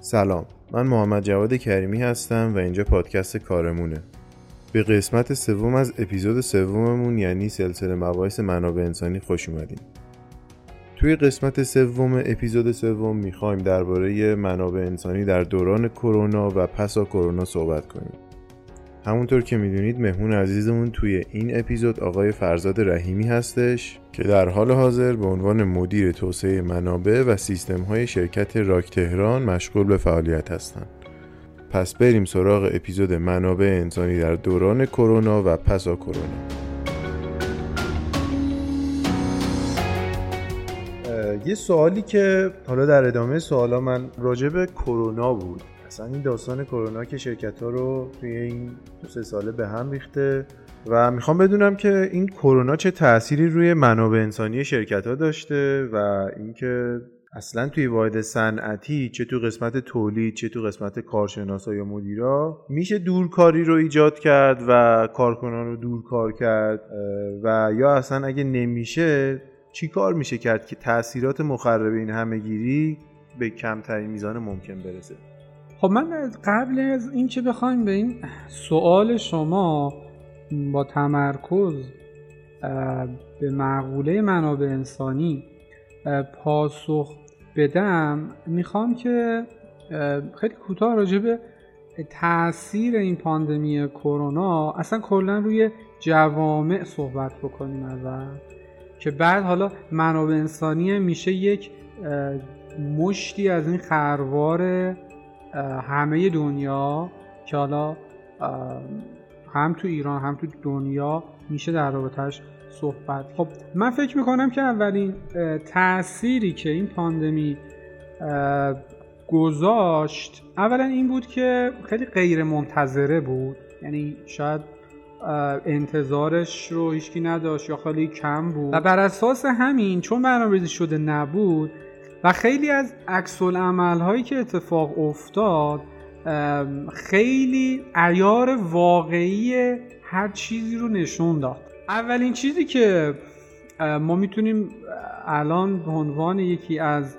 سلام من محمد جواد کریمی هستم و اینجا پادکست کارمونه. به قسمت سوم از اپیزود سوممون یعنی سلسله مباحث منابع انسانی خوش اومدین. توی قسمت سوم اپیزود سوم می‌خوایم درباره منابع انسانی در دوران کرونا و پسا کرونا صحبت کنیم. همونطور که می‌دونید مهمون عزیزمون توی این اپیزود آقای فرزاد رحیمی هستش که در حال حاضر به عنوان مدیر توسعه منابع و سیستم های شرکت راک تهران مشغول به فعالیت هستند. پس بریم سراغ اپیزود منابع انسانی در دوران کرونا و پسا کرونا. یه سوالی که حالا در ادامه سوالا من راجع به کرونا بود اصلا این داستان کرونا که شرکت ها رو توی این دو سه ساله به هم ریخته و می‌خوام بدونم که این کرونا چه تأثیری روی منابع انسانی شرکت ها داشته و اینکه اصلا توی واحد صنعتی چه تو قسمت تولید چه تو قسمت کارشناسا یا مدیرا میشه دورکاری رو ایجاد کرد و کارکنان رو دورکار کرد و یا اصلا اگه نمیشه چی کار میشه کرد که تاثیرات مخرب این همهگیری به کمترین میزان ممکن برسه؟ خب من قبل از اینکه بخوایم به این سوال شما با تمرکز به مقوله منابع انسانی پاسخ بدم می‌خوام که خیلی کوتاه راجع به تاثیر این پاندمی کرونا اصلا کلا روی جوامع صحبت بکنیم اول که بعد حالا منابع انسانی میشه یک مشتی از این خروار همه دنیا که حالا هم تو ایران هم تو دنیا میشه در رابطهش صحبت. خب من فکر می‌کنم که اولین تأثیری که این پاندمی گذاشت اولا این بود که خیلی غیر منتظره بود. یعنی شاید انتظارش رو هیچکی نداشت یا خیلی کم بود. و بر اساس همین چون برنامه‌ریزی شده نبود و خیلی از عکس هایی که اتفاق افتاد خیلی ایار واقعی هر چیزی رو نشون داد. اولین چیزی که ما می‌تونیم الان به عنوان یکی از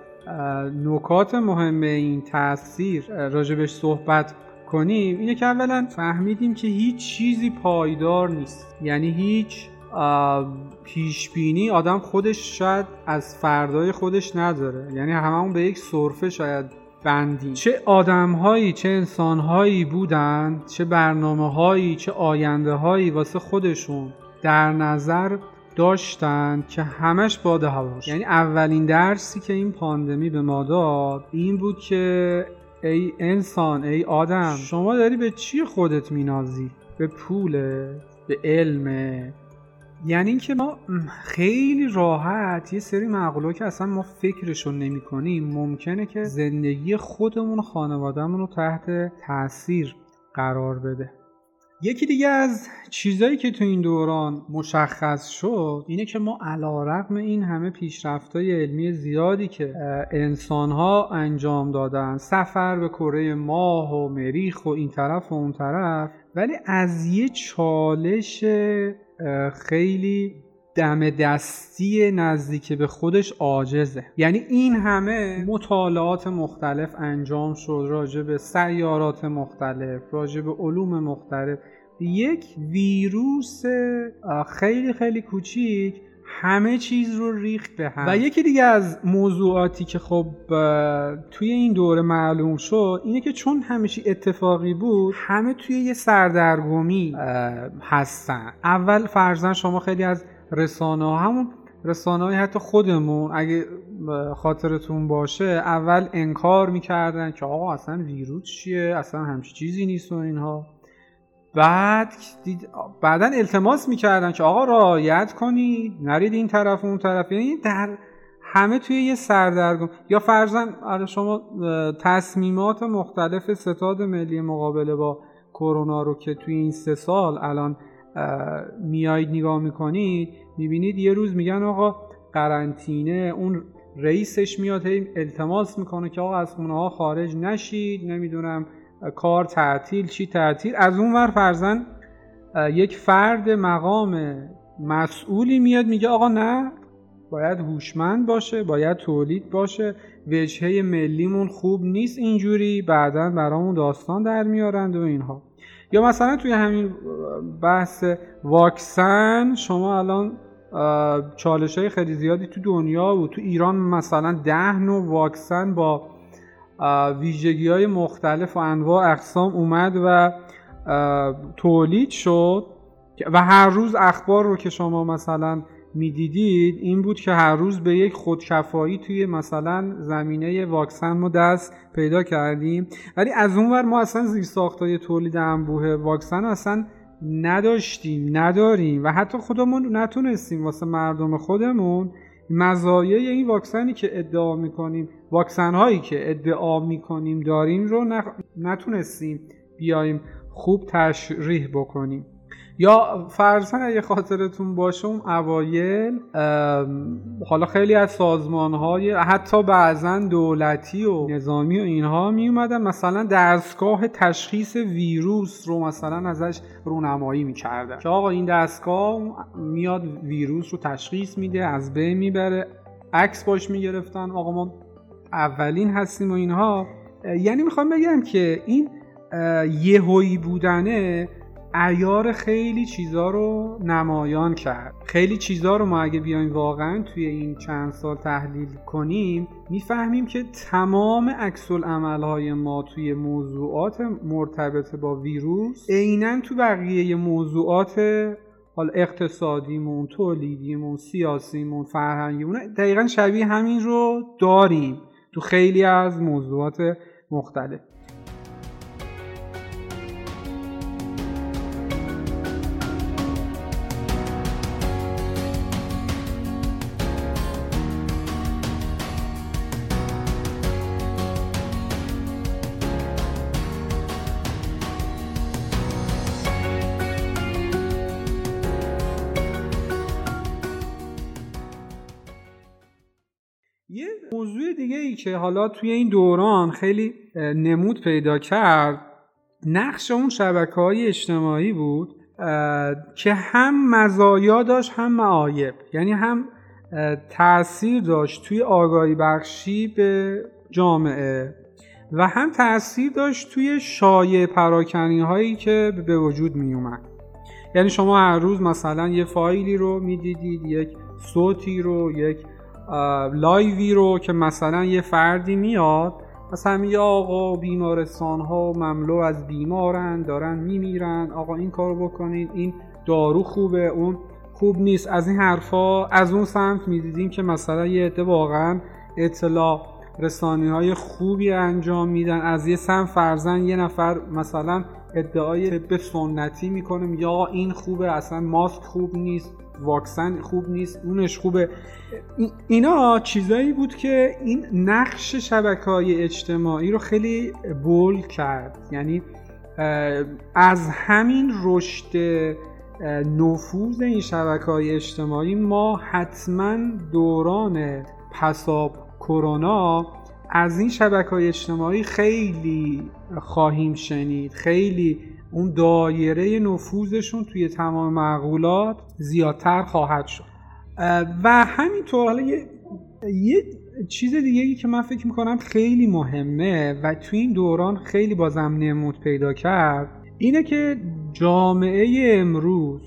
نکات مهم این تاثیر راجبش صحبت کنیم اینه که اولا فهمیدیم که هیچ چیزی پایدار نیست. یعنی هیچ پیش بینی آدم خودش شاید از فردای خودش نداره. یعنی هممون به یک صرفه شاید بندیم. چه آدمهایی چه انسانهایی بودن چه برنامه هایی چه آینده هایی واسه خودشون در نظر داشتن که همش باده هواش یعنی اولین درسی که این پاندمی به ما داد این بود که ای انسان ای آدم شما داری به چی خودت مینازی؟ به پول به علم یعنی اینکه ما خیلی راحت یه سری مقوله که اصلا ما فکرشون نمی کنیم ممکنه که زندگی خودمون و خانوادهمون رو تحت تاثیر قرار بده. یکی دیگه از چیزایی که تو این دوران مشخص شد اینه که ما علا رقم این همه پیشرفتای علمی زیادی که انسانها انجام دادن سفر به کره ماه و مریخ و این طرف و اون طرف ولی از یه چالش خیلی دم دستی نزدیک به خودش عاجزه. یعنی این همه مطالعات مختلف انجام شد راجع به سیارات مختلف راجع به علوم مختلف. یک ویروس خیلی خیلی کوچیک همه چیز رو ریخت به هم. و یکی دیگه از موضوعاتی که خب توی این دوره معلوم شد اینه که چون همیشه اتفاقی بود همه توی یه سردرگمی هستن. اول فرزن شما خیلی از رسانه ها همون رسانه های حتی خودمون اگه خاطرتون باشه اول انکار می‌کردن که آقا اصلا ویروس چیه؟ اصلا همچی چیزی نیست و اینها. بعد دید بعدا التماس می‌کردن که آقا رایت کنید نرید این طرف و اون طرف. یعنی در همه توی یه سردرگم. یا فرزن آره شما تصمیمات مختلف ستاد ملی مقابله با کرونا رو که توی این سه سال الان میایید نگاه می‌کنید می‌بینید یه روز میگن آقا قرنطینه اون رئیسش میاد التماس می‌کنه که آقا از خونه ها خارج نشید نمی‌دونم کار تعطیل چی تعطیل. از اون ور فرزن یک فرد مقام مسئولی میاد میگه آقا نه باید هوشمند باشه باید تولید باشه وجهه ملیمون خوب نیست اینجوری بعدا برامون داستان در میارند و اینها. یا مثلا توی همین بحث واکسن شما الان چالش های خیلی زیادی تو دنیا و تو ایران مثلا ده نوع واکسن با ویژگی های مختلف و انواع اقسام اومد و تولید شد و هر روز اخبار رو که شما مثلا می‌دیدید این بود که هر روز به یک خودکفایی توی مثلا زمینه واکسن ما دست پیدا کردیم. ولی از اون ور ما اصلا زیر ساختای تولید انبوه واکسن اصلا نداشتیم نداریم و حتی خودمون نتونستیم واسه مردم خودمون مزایای این واکسنی که ادعا می‌کنیم واکسن هایی که ادعا می‌کنیم داریم رو نتونستیم بیایم خوب تشریح بکنیم. یا فرضاً اگه خاطرتون باشه اون اوایل حالا خیلی از سازمان های حتی بعضا دولتی و نظامی و اینها می اومدن مثلا دستگاه تشخیص ویروس رو مثلا ازش رونمایی می‌کردن. که آقا این دستگاه میاد ویروس رو تشخیص میده از بین می‌بره عکس باش می‌گرفتن. آقا ما اولین هستیم و اینها یعنی می‌خوام بگم که این یهویی بودنه ایار خیلی چیزا رو نمایان کرد. خیلی چیزا رو ما اگه بیایم واقعا توی این چند سال تحلیل کنیم می‌فهمیم که تمام عکس های ما توی موضوعات مرتبط با ویروس عینا تو بقیه موضوعات حال اقتصادیمون تولیدیمون سیاسیمون فرهنگیمون دقیقا شبیه همین رو داریم. تو خیلی از موضوعات مختلف. موضوع دیگه ای که حالا توی این دوران خیلی نمود پیدا کرد نقش اون شبکه های اجتماعی بود که هم مزایا داشت هم معایب. یعنی هم تاثیر داشت توی آگاهی بخشی به جامعه و هم تاثیر داشت توی شایع پراکنی هایی که به وجود می اومد یعنی شما هر روز مثلا یه فایلی رو می‌دیدید یک صوتی رو یک لایوی رو که مثلا یه فردی میاد مثلا میگه آقا بیمارستان ها مملو از بیمارن دارن میمیرن آقا این کارو بکنید این دارو خوبه اون خوب نیست. از این حرفا از اون سمت می‌دیدیم که مثلا یه عده واقعا اطلاع رسانی های خوبی انجام میدن. از یه سمت فرزن یه نفر مثلا ادعای به سنتی می‌کنه آقا این خوبه اصلا ماسک خوب نیست. واکسن خوب نیست اونش خوبه. اینا چیزایی بود که این نقش شبکه های اجتماعی رو خیلی بول کرد. یعنی از همین رشد نفوذ این شبکه های اجتماعی ما حتما دوران پساب کرونا از این شبکه های اجتماعی خیلی خواهیم شنید خیلی اون دایره نفوذشون توی تمام معقولات زیادتر خواهد شد. و همینطور حالا یه, یه چیز دیگه ای که من فکر می‌کنم خیلی مهمه و توی این دوران خیلی بازم نمود پیدا کرد اینه که جامعه امروز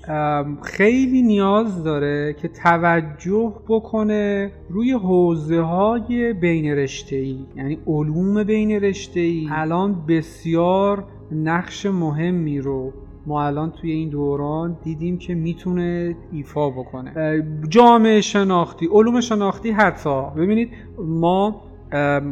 خیلی نیاز داره که توجه بکنه روی حوزه های بین ای یعنی علوم بین ای الان بسیار نقش مهمی رو ما الان توی این دوران دیدیم که می‌تونه ایفا بکنه. جامعه شناختی علوم شناختی حتی ببینید ما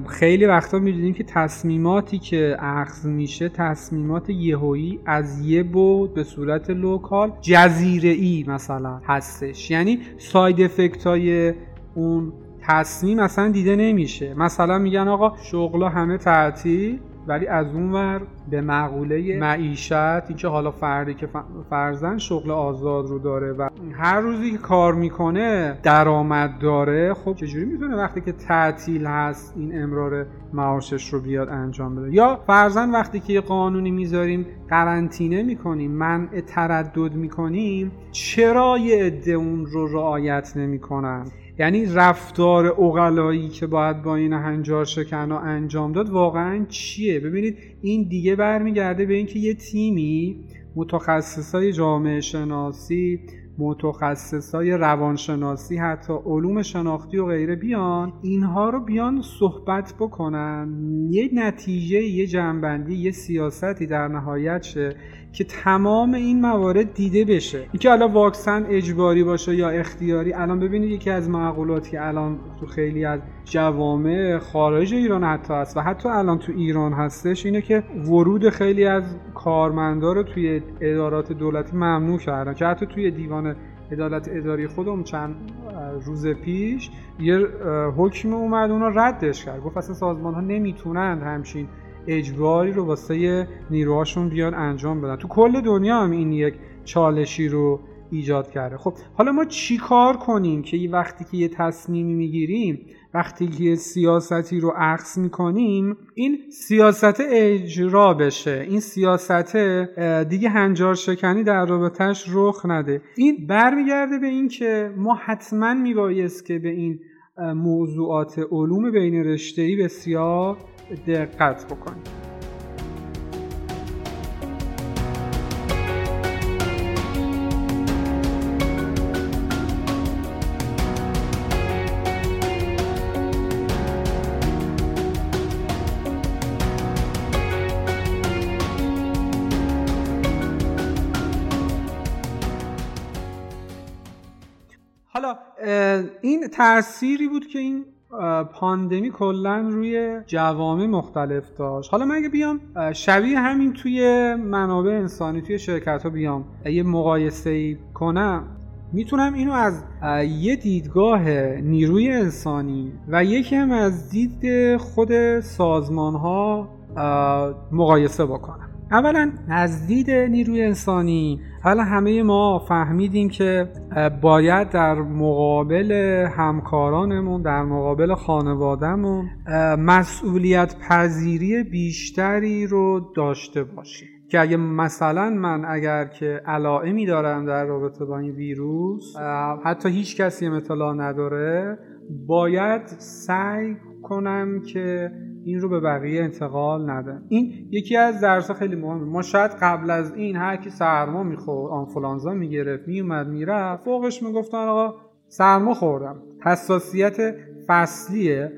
خیلی وقتا می‌دونیم که تصمیماتی که اخذ میشه تصمیمات یهویی از یه بعد به صورت local جزیره ای مثلا هستش. یعنی side effect های اون تصمیم اصلا دیده نمیشه. مثلا میگن آقا شغلا همه تعطیل. ولی از اون ور به مقوله معیشت اینکه حالا فردی که فرزن شغل آزاد رو داره و هر روزی که کار می‌کنه درآمد داره خب چجوری می‌تونه وقتی که تعطیل هست این امرار معاشش رو بیاد انجام بده؟ یا فرزن وقتی که یه قانونی می‌ذاریم قرنطینه می‌کنیم منع تردد می‌کنیم چرا یه عده اون رو رعایت نمی‌کنن؟ یعنی رفتار اقلایی که باید با این هنجار شکنا انجام داد واقعا چیه؟ ببینید این دیگه برمیگرده به اینکه یه تیمی متخصصای جامعه شناسی متخصصای روانشناسی حتی علوم شناختی و غیره بیان اینها رو بیان صحبت بکنن. یه نتیجه یه جنبندی یه سیاستی در نهایت شه. که تمام این موارد دیده بشه. اینکه الان واکسن اجباری باشه یا اختیاری الان ببینید یکی از معقولاتی که الان تو خیلی از جوامع خارج ایران حتی هست و حتی الان تو ایران هستش اینه که ورود خیلی از کارمندا رو توی ادارات دولتی ممنوع کردن. که حتی توی دیوان عدالت اداری خودم چند روز پیش یه حکم اومد اونا ردش کرد. گفت اصلا سازمان ها نمی‌تونند همچین اجباری رو واسه نیروهاشون بیان انجام بدن. تو کل دنیا هم این یک چالشی رو ایجاد کرده. خب حالا ما چی کار کنیم که وقتی که یه تصمیمی می‌گیریم وقتی که یه سیاستی رو عکس می‌کنیم این سیاست اجرا بشه. این سیاست دیگه هنجار شکنی در رابطهش رخ نده. این برمیگرده به این که ما حتما میبایست که به این موضوعات علوم بین رشته‌ای بسیار دقت بکنیم حالا این تأثیری بود که این پاندمی کلا روی جوامع مختلف داشت. حالا من اگه بیام شبیه همین توی منابع انسانی توی شرکت ها بیام یه مقایسه ای کنم. می‌تونم اینو از یه دیدگاه نیروی انسانی و یکی هم از دید خود سازمان ها مقایسه بکنم. اولا از دید نیروی انسانی. حالا همه ما فهمیدیم که باید در مقابل همکارانمون در مقابل خانوادهمون مسئولیت پذیری بیشتری رو داشته باشیم. که اگه مثلا من اگر که علائمی دارم در رابطه با این ویروس حتی هیچ کسی اطلاع نداره باید سعی کنم که این رو به بقیه انتقال ندم این یکی از درس خیلی مهمه. ما شاید قبل از این هر کی سرما می‌خورد آنفولانزا می‌گرفت میومد می‌رفت فوقش می‌گفتن آقا سرما خوردم. حساسیت فصلیه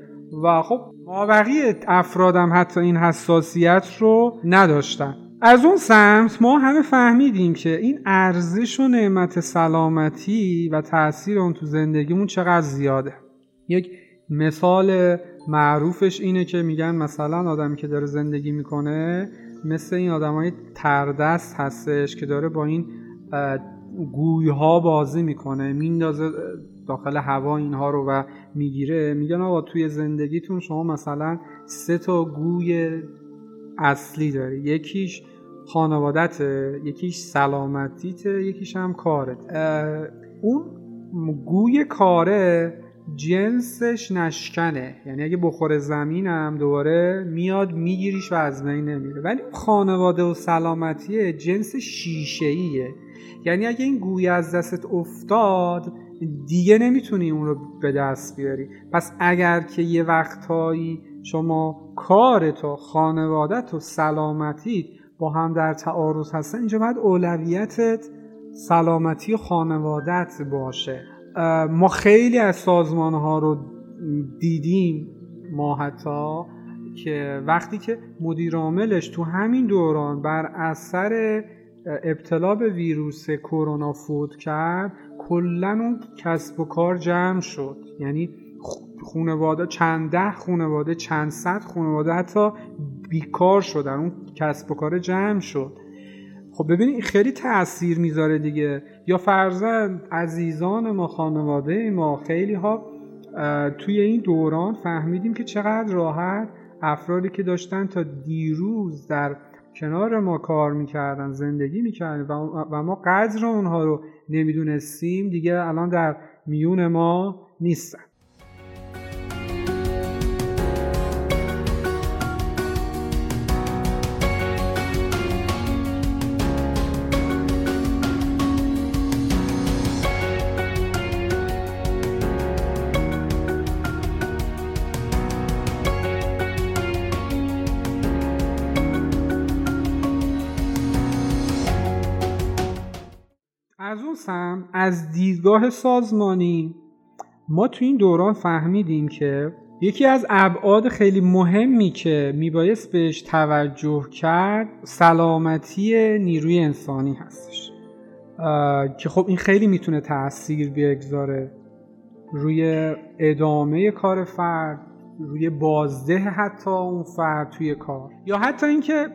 و خب ما بقیه افرادم حتی این حساسیت رو نداشتن. از اون سمت ما همه فهمیدیم که این ارزش و نعمت سلامتی و تاثیر اون تو زندگیمون چقدر زیاده. یک مثال معروفش اینه که میگن مثلا آدمی که داره زندگی می‌کنه مثل این آدمای تردست هستش که داره با این گویها بازی می‌کنه میندازه داخل هوا اینها رو و می‌گیره. میگن آقا توی زندگیتون شما مثلا سه تا گوی اصلی داری. یکیش خانوادته یکیش سلامتیته یکیش هم کارت. اون گوی کاره جنسش نشکنه. یعنی اگه بخور زمینم دوباره میاد میگیریش و از بین نمیره ولی خانواده و سلامتی جنس شیشه یعنی اگه این گوی از دستت افتاد دیگه نمی‌تونی اون رو به دست بیاری. پس اگر که یه وقتهایی شما کارت و خانوادت و سلامتیت با هم در تعارض هستن اینجا باید اولویتت سلامتی خانوادت باشه. ما خیلی از سازمان ها رو دیدیم ما حتی که وقتی که مدیر عاملش تو همین دوران بر اثر ابتلا به ویروس کرونا فوت کرد کلا اون کسب و کار جمع شد. یعنی خانواده چند ده خانواده چند صد خانواده حتی بیکار شدن اون کسب و کار جمع شد. خب ببینید خیلی تاثیر می‌ذاره دیگه. یا فرزن عزیزان ما خانواده ما خیلی ها توی این دوران فهمیدیم که چقدر راحت افرادی که داشتن تا دیروز در کنار ما کار می‌کردن زندگی می‌کردن و ما قدر اونها رو نمی‌دونستیم دیگه الان در میون ما نیستن. از اون سم از دیدگاه سازمانی ما تو این دوران فهمیدیم که یکی از ابعاد خیلی مهمی که میبایست بهش توجه کرد سلامتی نیروی انسانی هستش. که خب این خیلی می‌تونه تاثیر بگذاره روی ادامه کار فرد روی بازده حتی اون فرد توی کار. یا حتی اینکه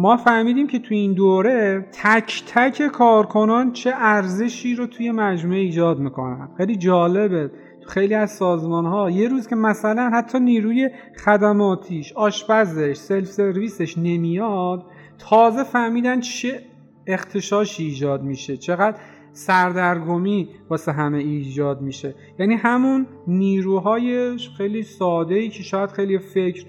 ما فهمیدیم که توی این دوره تک تک کارکنان چه ارزشی رو توی مجموعه ایجاد می‌کنن. خیلی جالبه. خیلی از سازمان ها یه روز که مثلا حتی نیروی خدماتیش آشپزش سلف سرویسش نمیاد تازه فهمیدن چه اختشاشی ایجاد میشه. چقدر سردرگمی واسه همه ایجاد میشه. یعنی همون نیروهای خیلی ساده ای که شاید خیلی فکر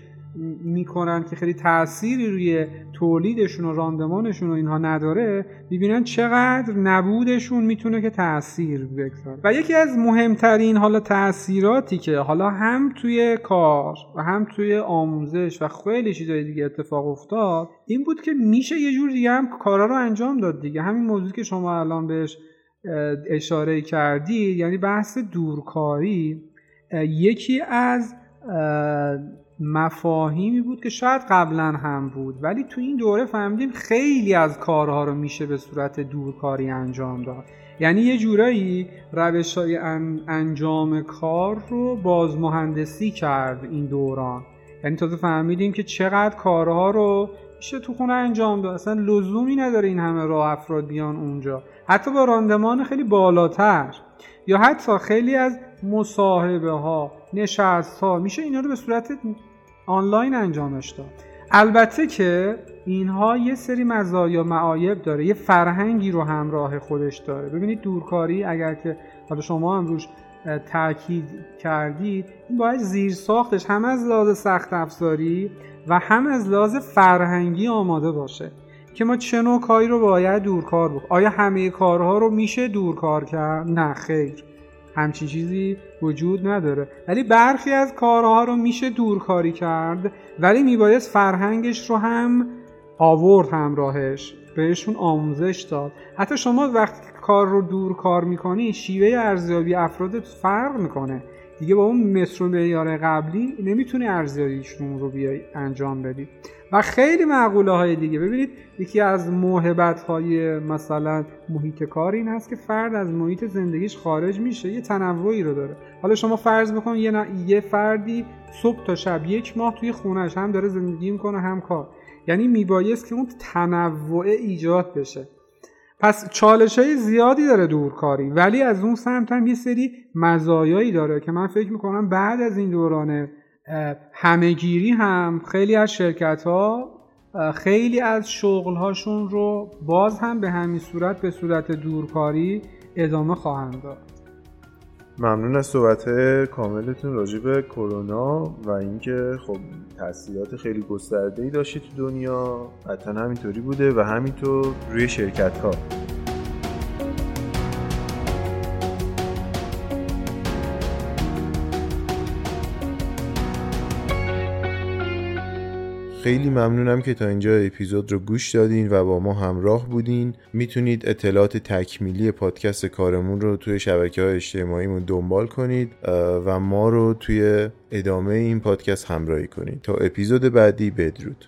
می‌کنن که خیلی تأثیری روی تولیدشون و راندمانشون و اینها نداره می‌بینن چقدر نبودشون می‌تونه که تاثیر بگذاره. و یکی از مهمترین حالا تاثیراتی که حالا هم توی کار و هم توی آموزش و خیلی چیزای دیگه اتفاق افتاد این بود که میشه یه جور دیگه هم کارا رو انجام داد دیگه. همین موضوعی که شما الان بهش اشاره کردی یعنی بحث دورکاری یکی از مفاهیمی بود که شاید قبلا هم بود ولی تو این دوره فهمیدیم خیلی از کارها رو میشه به صورت دورکاری انجام داد. یعنی یه جورایی روش های انجام کار رو بازمهندسی کرد این دوران. یعنی تازه فهمیدیم که چقدر کارها رو میشه تو خونه انجام داد. اصلا لزومی نداره این همه راه افراد بیان اونجا. حتی با راندمان خیلی بالاتر. یا حتی خیلی از مصاحبه ها نشست ها میشه اینا رو به صورت آنلاین انجامش داد. البته که اینها یه سری مزایا معایب داره. یه فرهنگی رو همراه خودش داره. ببینید دورکاری اگر که حالا شما هم روش تاکید کردید این باید زیر ساختش هم از لحاظ سخت افزاری و هم از لحاظ فرهنگی آماده باشه که ما چه نوع کاری رو باید دورکار بکنیم. آیا همه کارها رو میشه دورکار کرد؟ نه خیر. همچین چیزی وجود نداره. ولی برخی از کارها رو میشه دورکاری کرد ولی میبایست فرهنگش رو هم آورد همراهش بهشون آموزش داد. حتی شما وقتی کار رو دور کار می‌کنی شیوه ارزیابی افرادت فرق می‌کنه. دیگه با اون متر و معیار قبلی نمی‌تونی ارزیابیشون رو بیای انجام بدی. و خیلی معقوله های دیگه. ببینید یکی از موهبت های مثلا محیط کار این هست که فرد از محیط زندگیش خارج میشه یه تنوعی رو داره. حالا شما فرض بکن یه, یه فردی صبح تا شب یک ماه توی خونش هم داره زندگی می‌کنه هم کار. یعنی میبایست که اون تنوع ایجاد بشه. پس چالش های زیادی داره دورکاری ولی از اون سمت هم یه سری مزایایی داره که من فکر می‌کنم بعد از این دوران همهگیری هم خیلی از شرکت ها خیلی از شغل هاشون رو باز هم به همین صورت به صورت دورکاری ادامه خواهند داد. ممنون از صحبت کاملتون راجع به کرونا و اینکه خب تاثیرات خیلی گسترده ای داشتی تو دنیا. حتما همینطوری بوده و همینطور روی شرکت ها خیلی ممنونم که تا اینجا اپیزود رو گوش دادین و با ما همراه بودین. می‌تونید اطلاعات تکمیلی پادکست کارمون رو توی شبکه های اجتماعیمون دنبال کنید و ما رو توی ادامه این پادکست همراهی کنید. تا اپیزود بعدی بدرود.